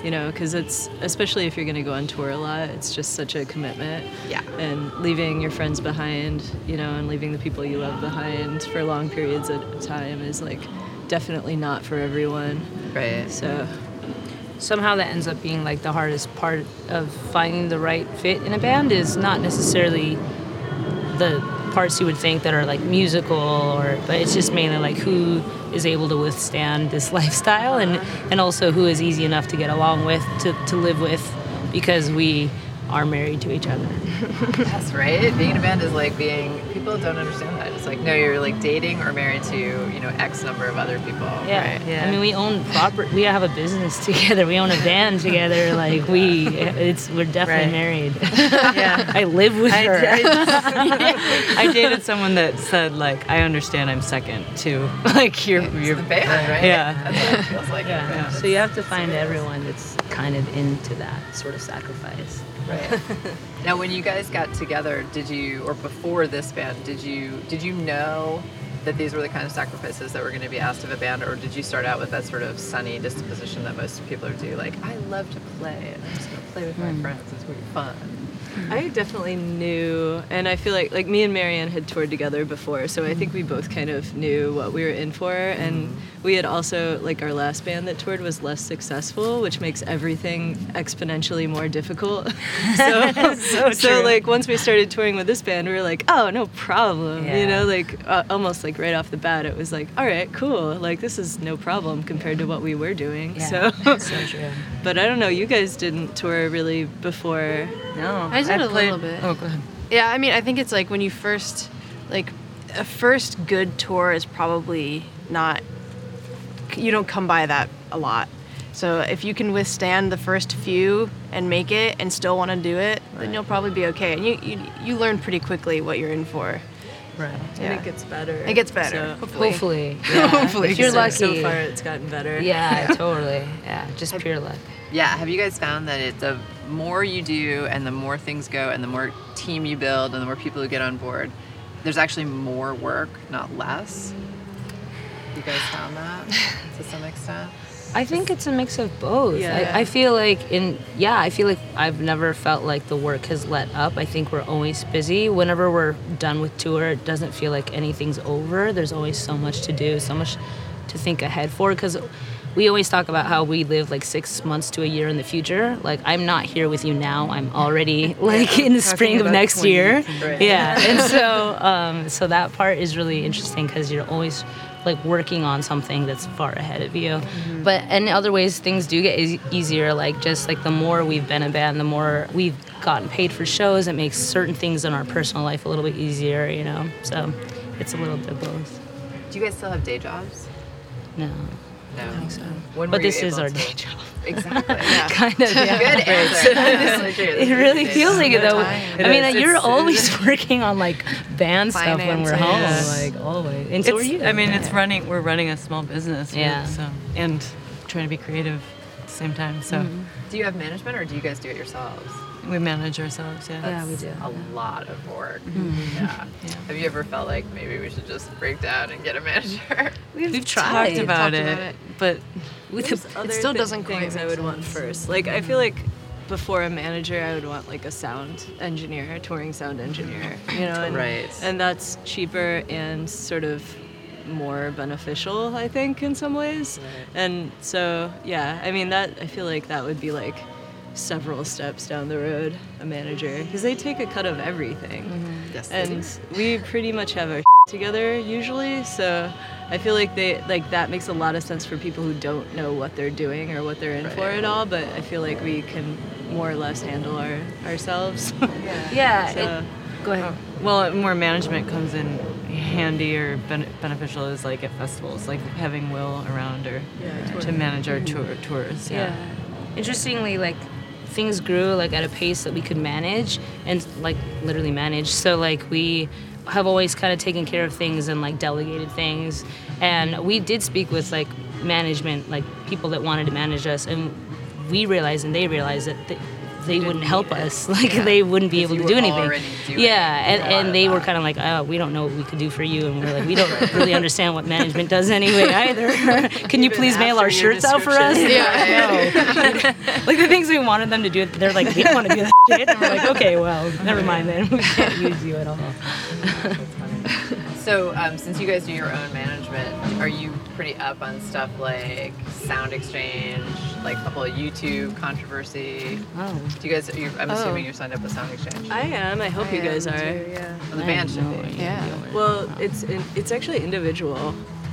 you know, because it's especially if you're going to go on tour a lot, it's just such a commitment.
Yeah.
And leaving your friends behind, you know, and leaving the people you love behind for long periods of time is like definitely not for everyone.
right
So
somehow that ends up being like the hardest part of finding the right fit in a band is not necessarily the parts you would think that are like musical or but it's just mainly like who is able to withstand this lifestyle and and also who is easy enough to get along with to, to live with because we are married to each other
that's right being in a band is like being people don't understand that it's like no you're like dating or married to you know x number of other people
yeah.
right
Yeah.
I mean, we own property. We have a business together. We own a band together. Like we, it's we're definitely
Right.
married.
yeah.
I live with
I,
her.
I, I dated someone that said like I understand I'm second too. like you're
it's
you're
the band right
Yeah.
that's what it feels like in a
Yeah. So you have to find everyone that's kind of into that sort of sacrifice.
Right. now, when you guys got together, did you, or before this band, did you, did you know that these were the kind of sacrifices that were going to be asked of a band, or did you start out with that sort of sunny disposition that most people do, like I love to play, and I'm just going to play with my hmm. friends. It's going to be fun.
I definitely knew, and I feel like like me and Marian had toured together before, so I think we both kind of knew what we were in for, and we had also like our last band that toured was less successful, which makes everything exponentially more difficult. so,
So
so like once we started touring with this band, we were like, oh no problem,
Yeah.
you know, like uh, almost like right off the bat, it was like, all right, cool, like this is no problem compared to what we were doing. So,
so true.
but I don't know, you guys didn't tour really before.
No,
I did a little bit.
Oh, go ahead.
Yeah, I mean, I think it's like when you first, like, a first good tour is probably not, you don't come by that a lot. So if you can withstand the first few and make it and still want to do it, then you'll probably be okay. And you, you, you learn pretty quickly what you're in for.
Right.
Yeah.
And it gets better.
It gets better,
So,
hopefully.
Hopefully, yeah.
Hopefully,
if you're lucky.
so far it's gotten better.
Yeah, totally. Yeah, just pure luck.
Yeah. Have you guys found that it, the more you do, and the more things go, and the more team you build, and the more people who get on board, there's actually more work, not less. You guys found that to some extent.
I think it's a mix of both.
Yeah.
I, I feel like in yeah, I feel like I've never felt like the work has let up. I think we're always busy. Whenever we're done with tour, it doesn't feel like anything's over. There's always so much to do, so much to think ahead for because we always talk about how we live like six months to a year in the future. Like I'm not here with you now. I'm already like in the spring of next year. Yeah, and so um, so that part is really interesting because you're always like working on something that's far ahead of you. Mm-hmm. But in other ways, things do get e- easier. Like just like the more we've been a band, the more we've gotten paid for shows. It makes certain things in our personal life a little bit easier, you know. So it's a little bit both.
Do you guys still have day jobs?
No,
No.
I think so.
When
but this is our
to-
day job.
Exactly.
kind of. Yeah.
Good answer. That is true. This
It
is
really feels like it though.
time.
I mean,
is.
you're
It's-
always working on like band stuff when we're home,
Finances.
like always. And so are
It's-
you.
I mean, it's running. We're running a small business. we're-
Yeah.
So and trying to be creative at the same time. So mm-hmm.
Do you have management or do you guys do it yourselves?
We manage ourselves. Yeah.
Yeah, we do.
A lot of work. Mm-hmm. Yeah. Have you ever felt like maybe we should just break down and get a manager?
We've,
tried.
talked about
Talked
it,
about it.
but
With
there's
the-
other
still doesn't quite
things I would want first. Like I feel like before a manager, I would want like a sound engineer, a touring sound engineer, you know, and,
Right.
and that's cheaper and sort of more beneficial, I think, in some ways. And so, yeah, I mean, that I feel like that would be like several steps down the road, a manager, because they take a cut of everything. Mm-hmm.
Yes, they do.
and we pretty much have our together usually, so I feel like they like that makes a lot of sense for people who don't know what they're doing or what they're in for at all. But I feel like we can more or less handle our ourselves.
Yeah.
So-
it- go ahead.
Oh, well, more management comes in handy or ben- beneficial is like at festivals, like having Will around or to manage our mm-hmm. tour tours. Yeah.
Yeah. Interestingly, like things grew like at a pace that we could manage and like literally manage. So like we have always kind of taken care of things and like delegated things. And we did speak with like management, like people that wanted to manage us, and we realized and they realized that. They, they wouldn't help us. Like they wouldn't be able to do anything. Yeah, and,
a lot of
and they were kind of like, oh, we don't know what we could do for you, and we are like, we don't really understand what management does anyway either. Can you please mail our shirts out for us? No. like the things we wanted them to do, they're like, we don't want to do that shit. And we're like, okay, well, never mind then. We can't use you at all.
So, um, since you guys do your own management, are you pretty up on stuff like Sound Exchange, like the whole YouTube controversy?
Oh.
Do you guys? You, I'm
Oh.
assuming you're signed up with Sound Exchange.
I am. I hope you guys are.
Well, the band should be.
Yeah. Well, it's in, it's actually individual.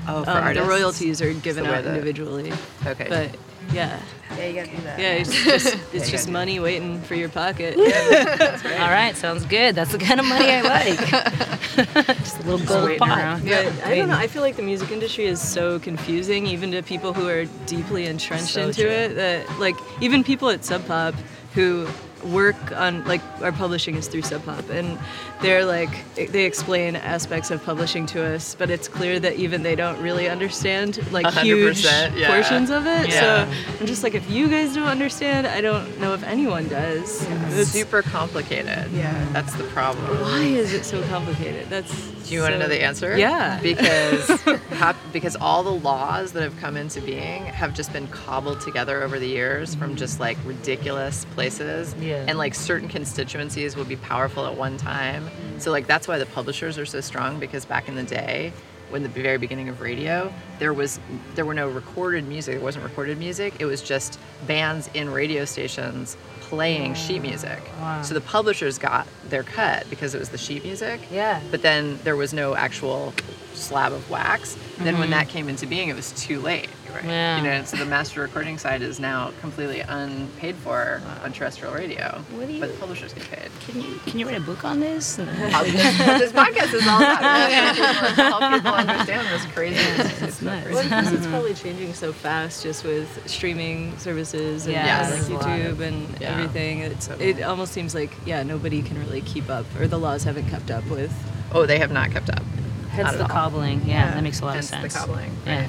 Oh, for
Um,
artists.
The royalties are given
the
out individually.
Okay.
But yeah.
Yeah, you gotta do that.
Yeah, it's just it's just money waiting for your pocket.
All right, sounds good. That's the kind of money I like. Just a little gold
waiting
pot.
around.
But I don't know. I feel like the music industry is so confusing, even to people who are deeply entrenched
So
into
true.
it. That like even people at Sub Pop who work on like our publishing is through Sub Pop, and they're like they explain aspects of publishing to us, but it's clear that even they don't really understand like huge
yeah.
portions of it.
Yeah.
So I'm just like, if you guys don't understand, I don't know if anyone does.
It's
It's-
super complicated. Yeah. That's the problem.
why is it so complicated? That's
Do you want to know the answer?
Yeah.
Because hap- because all the laws that have come into being have just been cobbled together over the years from mm-hmm. just like ridiculous places.
Yeah.
And like certain constituencies would be powerful at one time. So like that's why the publishers are so strong because back in the day when the very beginning of radio, there was there were no recorded music. There wasn't recorded music. It was just bands in radio stations playing sheet music. So the publishers got their cut because it was the sheet music.
Yeah.
But then there was no actual slab of wax. Then when mm-hmm. that came into being, it was too late. Right?
Yeah.
You know, so the master recording side is now completely unpaid for on terrestrial radio.
What do you-
but the publishers get paid.
Can you, can you write a book on this?
this podcast is all about understand this crazy.
That's nuts.
Well, because it's probably changing so fast just with streaming services and
Yeah,
like
there's a lot
YouTube and
Yeah.
everything. It's, it almost seems like, yeah, nobody can really keep up, or the laws haven't kept up with.
Oh, they have not kept up.
Hence the
all.
cobbling. Yeah, that makes a lot
Hence
of sense.
the cobbling.
Yeah.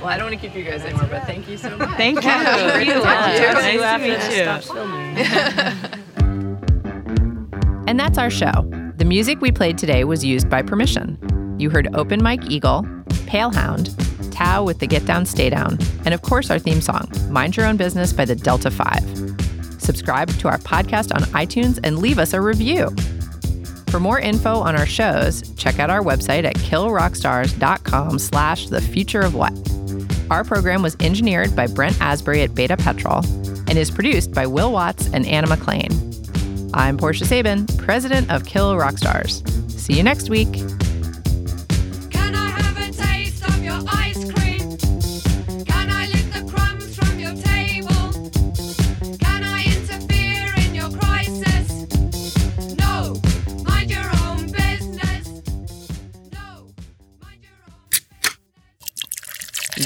Well, I don't want to keep you guys anymore, but thank you so much.
Thank you.
Thank you.
Nice
Yeah.
to
Nice
meet you.
Stop filming.
And that's our show. The music we played today was used by permission. You heard Open Mike Eagle, Pale Hound, Thao with the Get Down Stay Down, and of course our theme song, Mind Your Own Business by the Delta 5. Subscribe to our podcast on iTunes and leave us a review. For more info on our shows, check out our website at killrockstars.com slash the future of what. Our program was engineered by Brent Asbury at Beta Petrol and is produced by Will Watts and Anna McLean. I'm Portia Sabin, president of Kill Rock Stars. See you next week.